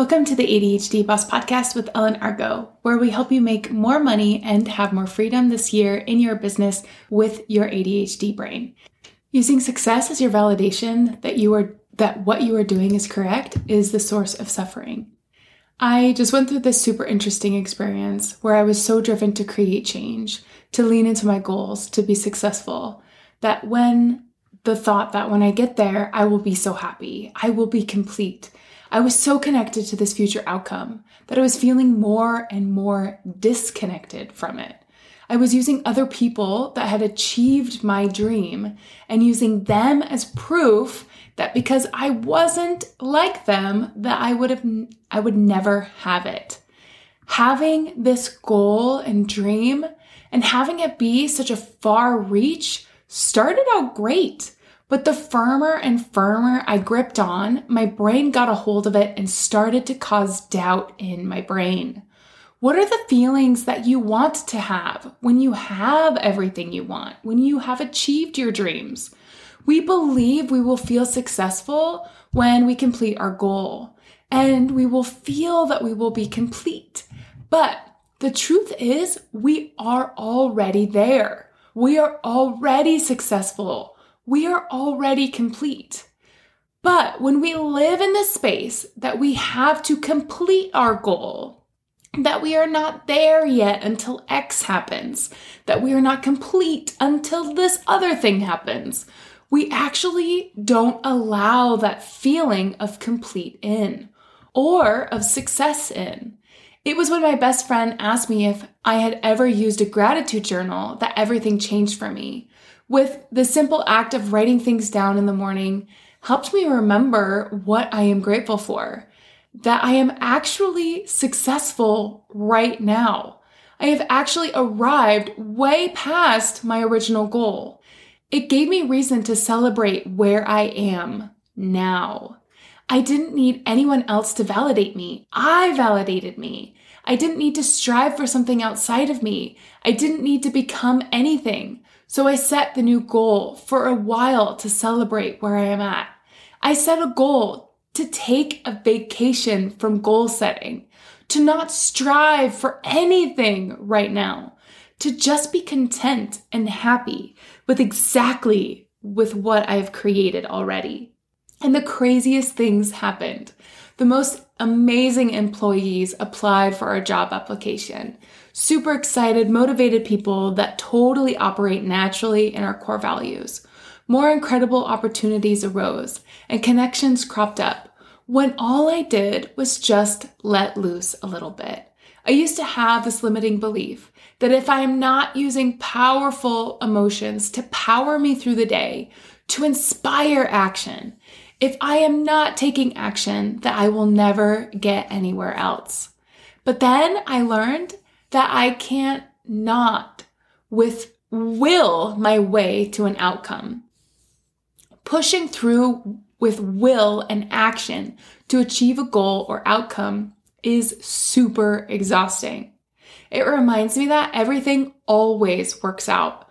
Welcome to the ADHD Boss Podcast with Ellen Argo, where we help you make more money and have more freedom this year in your business with your ADHD brain. Using success as your validation that you are that what you are doing is correct is the source of suffering. I just went through this super interesting experience where I was so driven to create change, to lean into my goals, to be successful, that when the thought that when I get there, I will be so happy, I will be complete I was so connected to this future outcome that I was feeling more and more disconnected from it. I was using other people that had achieved my dream and using them as proof that because I wasn't like them that I would have I would never have it. Having this goal and dream and having it be such a far reach started out great. But the firmer and firmer I gripped on, my brain got a hold of it and started to cause doubt in my brain. What are the feelings that you want to have when you have everything you want, when you have achieved your dreams? We believe we will feel successful when we complete our goal, and we will feel that we will be complete. But the truth is, we are already there. We are already successful we are already complete. But when we live in the space that we have to complete our goal, that we are not there yet until X happens, that we are not complete until this other thing happens, we actually don't allow that feeling of complete in or of success in. It was when my best friend asked me if I had ever used a gratitude journal that everything changed for me with the simple act of writing things down in the morning helped me remember what I am grateful for. That I am actually successful right now. I have actually arrived way past my original goal. It gave me reason to celebrate where I am now. I didn't need anyone else to validate me. I validated me. I didn't need to strive for something outside of me. I didn't need to become anything. So I set the new goal for a while to celebrate where I am at. I set a goal to take a vacation from goal setting, to not strive for anything right now, to just be content and happy with exactly with what I've created already. And the craziest things happened. The most amazing employees applied for our job application super excited, motivated people that totally operate naturally in our core values. More incredible opportunities arose and connections cropped up when all I did was just let loose a little bit. I used to have this limiting belief that if I am not using powerful emotions to power me through the day, to inspire action, if I am not taking action, that I will never get anywhere else. But then I learned that I can't not with will my way to an outcome. Pushing through with will and action to achieve a goal or outcome is super exhausting. It reminds me that everything always works out.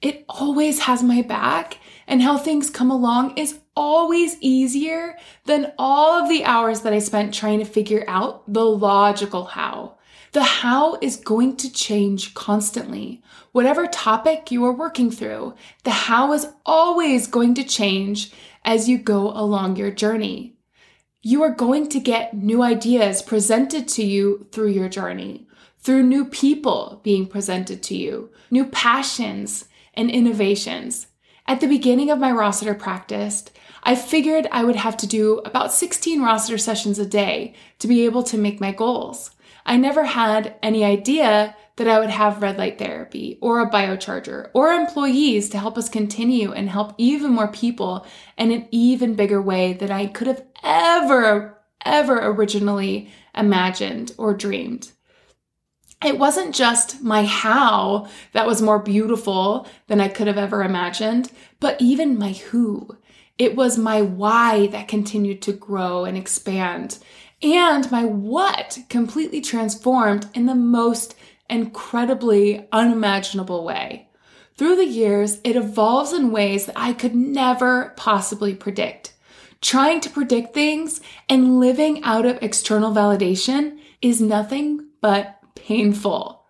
It always has my back, and how things come along is always easier than all of the hours that I spent trying to figure out the logical how. The how is going to change constantly. Whatever topic you are working through, the how is always going to change as you go along your journey. You are going to get new ideas presented to you through your journey, through new people being presented to you, new passions and innovations. At the beginning of my Rossiter practice, I figured I would have to do about 16 Rossiter sessions a day to be able to make my goals. I never had any idea that I would have red light therapy or a biocharger or employees to help us continue and help even more people in an even bigger way than I could have ever, ever originally imagined or dreamed. It wasn't just my how that was more beautiful than I could have ever imagined, but even my who. It was my why that continued to grow and expand and my what completely transformed in the most incredibly unimaginable way. Through the years, it evolves in ways that I could never possibly predict. Trying to predict things and living out of external validation is nothing but painful.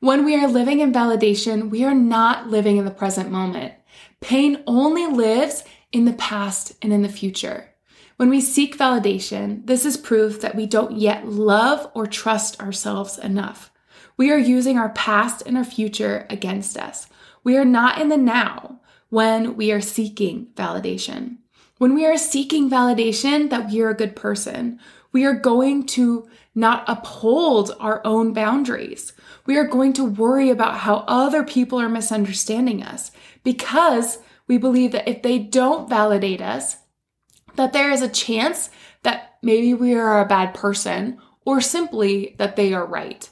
When we are living in validation, we are not living in the present moment. Pain only lives in the past and in the future. When we seek validation, this is proof that we don't yet love or trust ourselves enough. We are using our past and our future against us. We are not in the now when we are seeking validation. When we are seeking validation that we are a good person, we are going to not uphold our own boundaries. We are going to worry about how other people are misunderstanding us because we believe that if they don't validate us, that there is a chance that maybe we are a bad person or simply that they are right.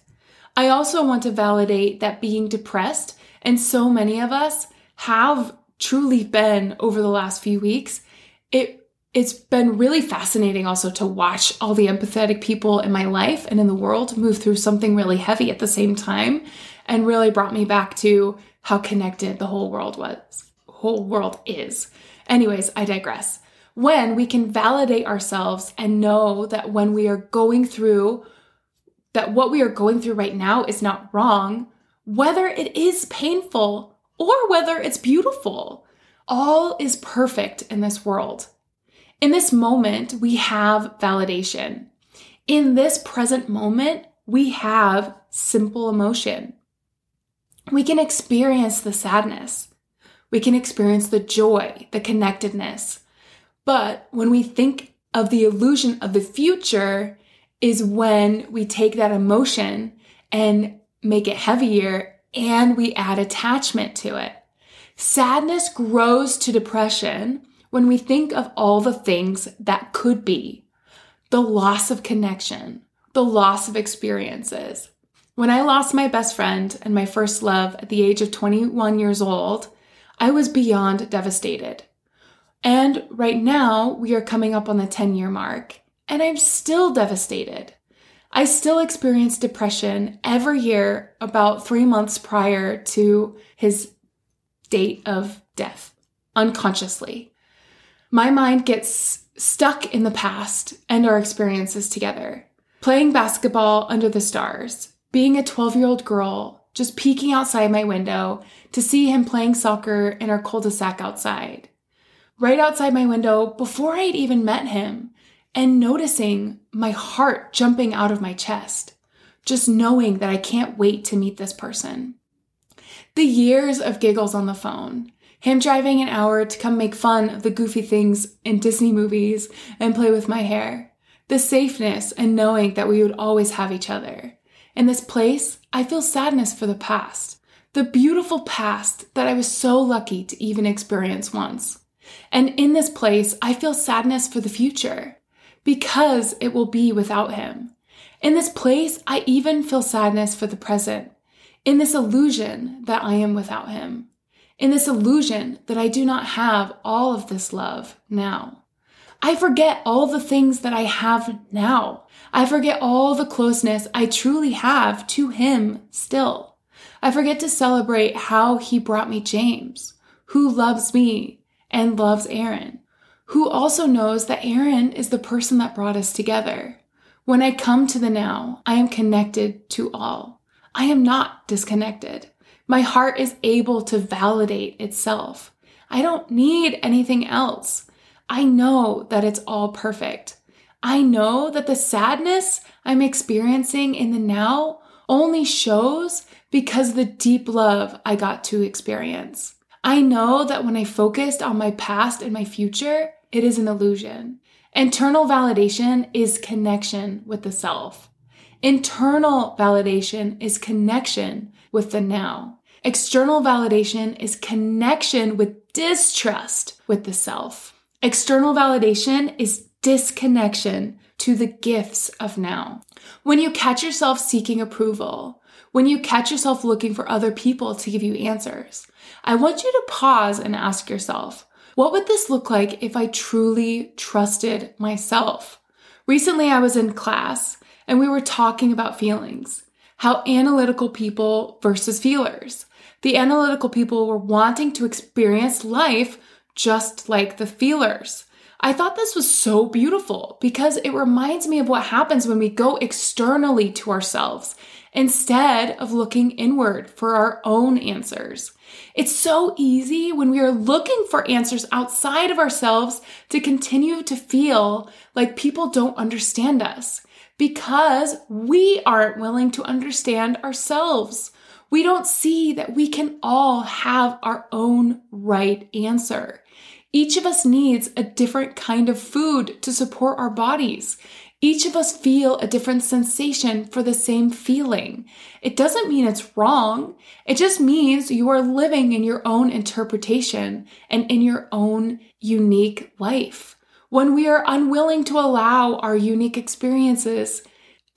I also want to validate that being depressed, and so many of us have truly been over the last few weeks, it it's been really fascinating also to watch all the empathetic people in my life and in the world move through something really heavy at the same time and really brought me back to how connected the whole world was whole world is anyways i digress when we can validate ourselves and know that when we are going through that what we are going through right now is not wrong, whether it is painful or whether it's beautiful. All is perfect in this world. In this moment, we have validation. In this present moment, we have simple emotion. We can experience the sadness. We can experience the joy, the connectedness, but when we think of the illusion of the future, is when we take that emotion and make it heavier and we add attachment to it. Sadness grows to depression when we think of all the things that could be the loss of connection, the loss of experiences. When I lost my best friend and my first love at the age of 21 years old, I was beyond devastated. And right now, we are coming up on the 10 year mark, and I'm still devastated. I still experience depression every year about three months prior to his date of death, unconsciously. My mind gets stuck in the past and our experiences together. Playing basketball under the stars, being a 12 year old girl, just peeking outside my window to see him playing soccer in our cul de sac outside right outside my window before I'd even met him and noticing my heart jumping out of my chest, just knowing that I can't wait to meet this person. The years of giggles on the phone, him driving an hour to come make fun of the goofy things in Disney movies and play with my hair, the safeness and knowing that we would always have each other. In this place, I feel sadness for the past, the beautiful past that I was so lucky to even experience once. And in this place, I feel sadness for the future because it will be without him. In this place, I even feel sadness for the present, in this illusion that I am without him, in this illusion that I do not have all of this love now. I forget all the things that I have now. I forget all the closeness I truly have to him still. I forget to celebrate how he brought me James, who loves me and loves Aaron, who also knows that Aaron is the person that brought us together. When I come to the now, I am connected to all. I am not disconnected. My heart is able to validate itself. I don't need anything else. I know that it's all perfect. I know that the sadness I'm experiencing in the now only shows because the deep love I got to experience. I know that when I focused on my past and my future, it is an illusion. Internal validation is connection with the self. Internal validation is connection with the now. External validation is connection with distrust with the self. External validation is disconnection to the gifts of now. When you catch yourself seeking approval, when you catch yourself looking for other people to give you answers, I want you to pause and ask yourself, what would this look like if I truly trusted myself? Recently, I was in class and we were talking about feelings, how analytical people versus feelers. The analytical people were wanting to experience life just like the feelers. I thought this was so beautiful because it reminds me of what happens when we go externally to ourselves instead of looking inward for our own answers. It's so easy when we are looking for answers outside of ourselves to continue to feel like people don't understand us because we aren't willing to understand ourselves. We don't see that we can all have our own right answer. Each of us needs a different kind of food to support our bodies. Each of us feel a different sensation for the same feeling. It doesn't mean it's wrong. It just means you are living in your own interpretation and in your own unique life. When we are unwilling to allow our unique experiences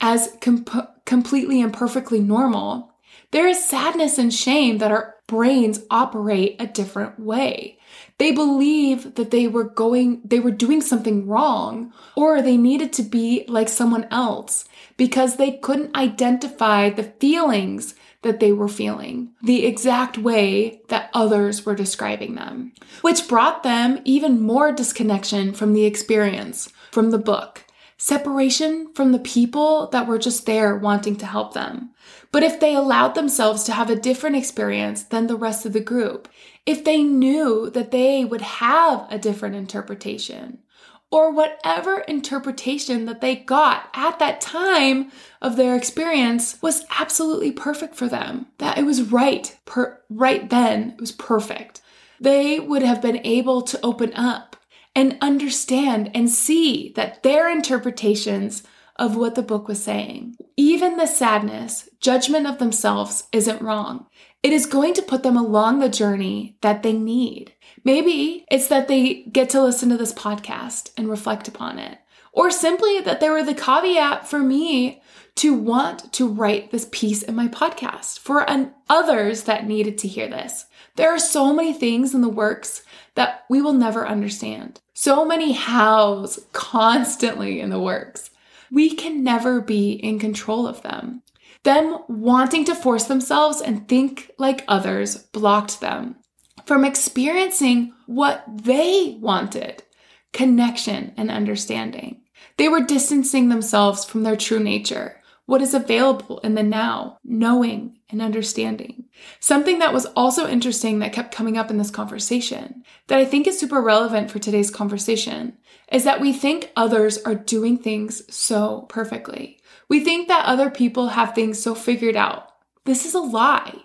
as comp- completely and perfectly normal, there is sadness and shame that our brains operate a different way. They believe that they were going, they were doing something wrong, or they needed to be like someone else because they couldn't identify the feelings that they were feeling the exact way that others were describing them, which brought them even more disconnection from the experience, from the book, separation from the people that were just there wanting to help them. But if they allowed themselves to have a different experience than the rest of the group, if they knew that they would have a different interpretation, or whatever interpretation that they got at that time of their experience was absolutely perfect for them, that it was right, per- right then, it was perfect. They would have been able to open up and understand and see that their interpretations of what the book was saying. Even the sadness, judgment of themselves isn't wrong. It is going to put them along the journey that they need. Maybe it's that they get to listen to this podcast and reflect upon it, or simply that they were the caveat for me to want to write this piece in my podcast for an, others that needed to hear this. There are so many things in the works that we will never understand. So many hows constantly in the works we can never be in control of them. Them wanting to force themselves and think like others blocked them from experiencing what they wanted connection and understanding. They were distancing themselves from their true nature, what is available in the now, knowing and understanding. Something that was also interesting that kept coming up in this conversation that I think is super relevant for today's conversation is that we think others are doing things so perfectly. We think that other people have things so figured out. This is a lie.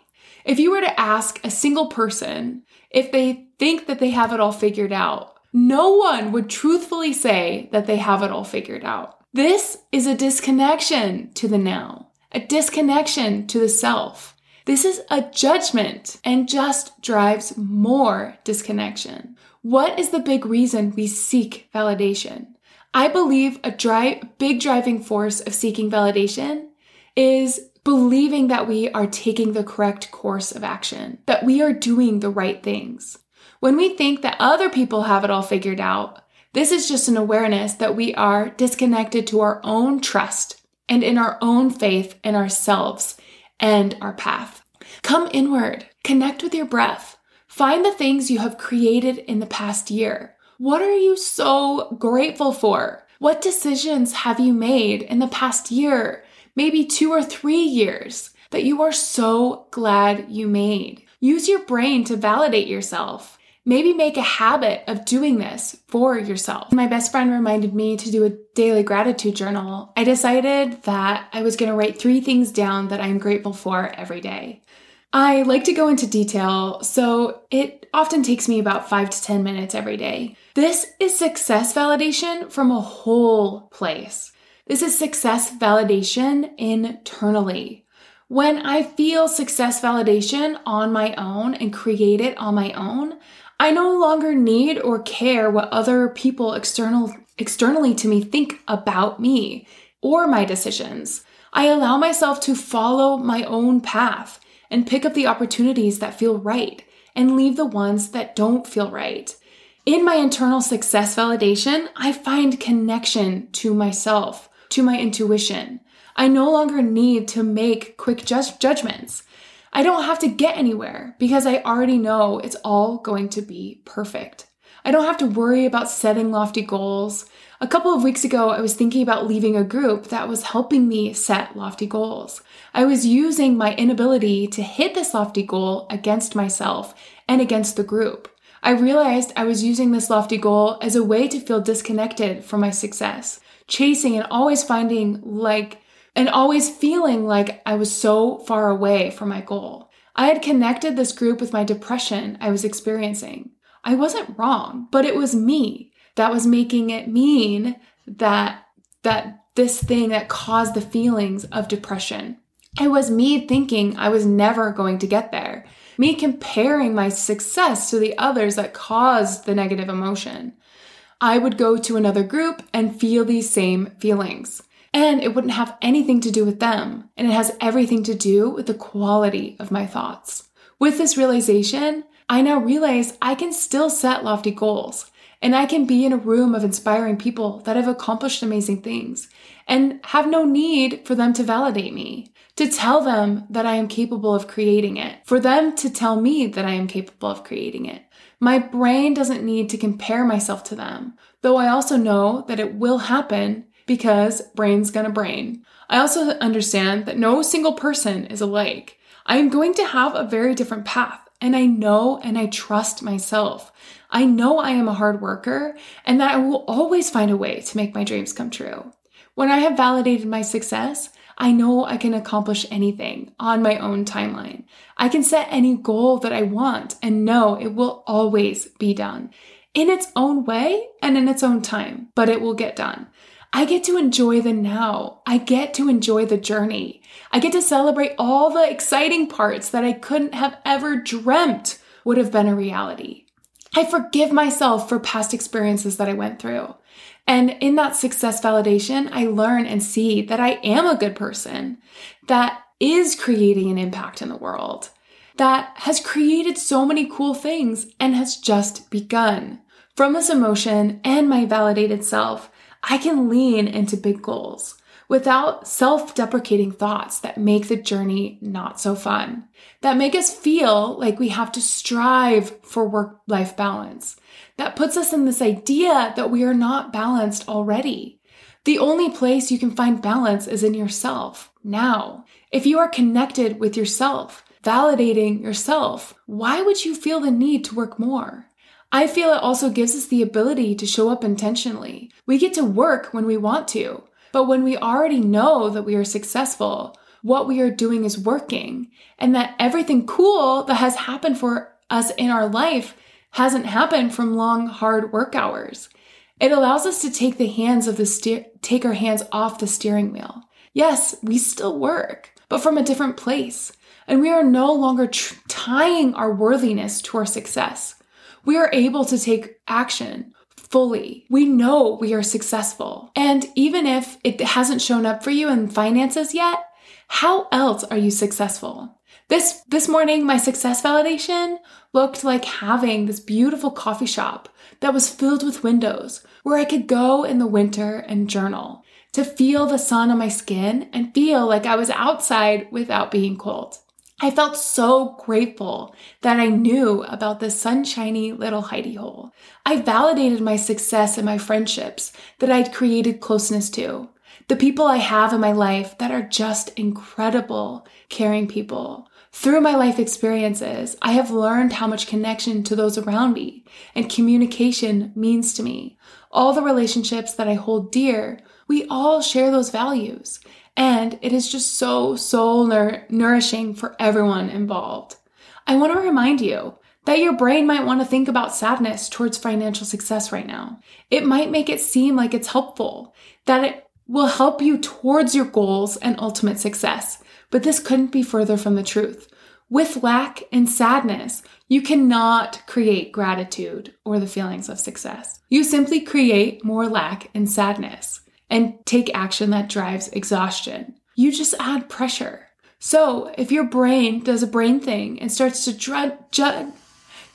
If you were to ask a single person if they think that they have it all figured out, no one would truthfully say that they have it all figured out. This is a disconnection to the now, a disconnection to the self. This is a judgment and just drives more disconnection. What is the big reason we seek validation? I believe a big driving force of seeking validation is believing that we are taking the correct course of action, that we are doing the right things. When we think that other people have it all figured out, this is just an awareness that we are disconnected to our own trust and in our own faith in ourselves and our path. Come inward, connect with your breath, Find the things you have created in the past year. What are you so grateful for? What decisions have you made in the past year, maybe two or three years, that you are so glad you made? Use your brain to validate yourself. Maybe make a habit of doing this for yourself. My best friend reminded me to do a daily gratitude journal. I decided that I was going to write three things down that I'm grateful for every day. I like to go into detail, so it often takes me about five to 10 minutes every day. This is success validation from a whole place. This is success validation internally. When I feel success validation on my own and create it on my own, I no longer need or care what other people external, externally to me think about me or my decisions. I allow myself to follow my own path and pick up the opportunities that feel right and leave the ones that don't feel right. In my internal success validation, I find connection to myself, to my intuition. I no longer need to make quick ju- judgments. I don't have to get anywhere because I already know it's all going to be perfect. I don't have to worry about setting lofty goals. A couple of weeks ago, I was thinking about leaving a group that was helping me set lofty goals. I was using my inability to hit this lofty goal against myself and against the group. I realized I was using this lofty goal as a way to feel disconnected from my success, chasing and always finding like, and always feeling like I was so far away from my goal. I had connected this group with my depression I was experiencing. I wasn't wrong, but it was me that was making it mean that, that this thing that caused the feelings of depression. It was me thinking I was never going to get there me comparing my success to the others that caused the negative emotion. I would go to another group and feel these same feelings. And it wouldn't have anything to do with them. And it has everything to do with the quality of my thoughts. With this realization, I now realize I can still set lofty goals and I can be in a room of inspiring people that have accomplished amazing things and have no need for them to validate me to tell them that I am capable of creating it, for them to tell me that I am capable of creating it. My brain doesn't need to compare myself to them, though I also know that it will happen because brain's gonna brain. I also understand that no single person is alike. I am going to have a very different path, and I know and I trust myself. I know I am a hard worker and that I will always find a way to make my dreams come true. When I have validated my success, I know I can accomplish anything on my own timeline. I can set any goal that I want and know it will always be done in its own way and in its own time, but it will get done. I get to enjoy the now. I get to enjoy the journey. I get to celebrate all the exciting parts that I couldn't have ever dreamt would have been a reality. I forgive myself for past experiences that I went through. And in that success validation, I learn and see that I am a good person that is creating an impact in the world, that has created so many cool things and has just begun. From this emotion and my validated self, I can lean into big goals without self deprecating thoughts that make the journey not so fun, that make us feel like we have to strive for work life balance, that puts us in this idea that we are not balanced already. The only place you can find balance is in yourself now. If you are connected with yourself, validating yourself, why would you feel the need to work more? I feel it also gives us the ability to show up intentionally. We get to work when we want to. But when we already know that we are successful, what we are doing is working, and that everything cool that has happened for us in our life hasn't happened from long, hard work hours. It allows us to take the hands of the steer, take our hands off the steering wheel. Yes, we still work, but from a different place. And we are no longer tr- tying our worthiness to our success. We are able to take action fully. We know we are successful. And even if it hasn't shown up for you in finances yet, how else are you successful? This, this morning, my success validation looked like having this beautiful coffee shop that was filled with windows where I could go in the winter and journal to feel the sun on my skin and feel like I was outside without being cold. I felt so grateful that I knew about this sunshiny little hidey hole. I validated my success and my friendships that I'd created closeness to. The people I have in my life that are just incredible, caring people. Through my life experiences, I have learned how much connection to those around me and communication means to me. All the relationships that I hold dear, we all share those values. And it is just so soul nour- nourishing for everyone involved. I want to remind you that your brain might want to think about sadness towards financial success right now. It might make it seem like it's helpful, that it will help you towards your goals and ultimate success. But this couldn't be further from the truth. With lack and sadness, you cannot create gratitude or the feelings of success. You simply create more lack and sadness and take action that drives exhaustion. You just add pressure. So, if your brain does a brain thing and starts to judge,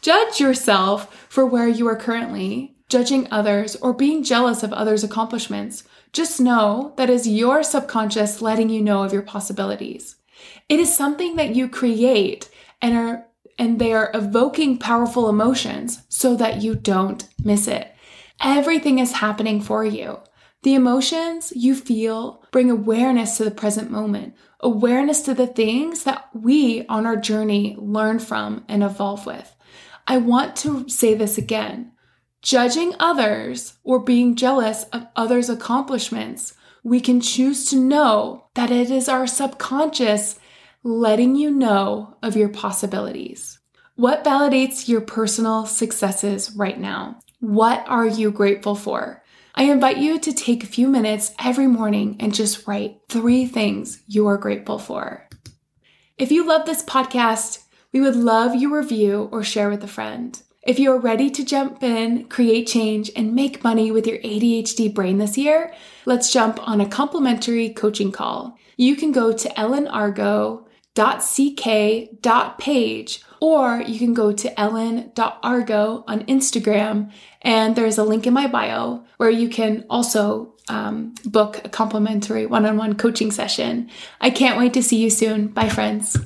judge yourself for where you are currently, judging others, or being jealous of others' accomplishments, just know that is your subconscious letting you know of your possibilities. It is something that you create and are and they are evoking powerful emotions so that you don't miss it. Everything is happening for you. The emotions you feel bring awareness to the present moment, awareness to the things that we on our journey learn from and evolve with. I want to say this again. Judging others or being jealous of others' accomplishments, we can choose to know that it is our subconscious letting you know of your possibilities. What validates your personal successes right now? What are you grateful for? I invite you to take a few minutes every morning and just write three things you are grateful for. If you love this podcast, we would love your review or share with a friend. If you are ready to jump in, create change, and make money with your ADHD brain this year, let's jump on a complimentary coaching call. You can go to ellenargo.ck.page or you can go to ellen.argo on Instagram, and there's a link in my bio where you can also um, book a complimentary one on one coaching session. I can't wait to see you soon. Bye, friends.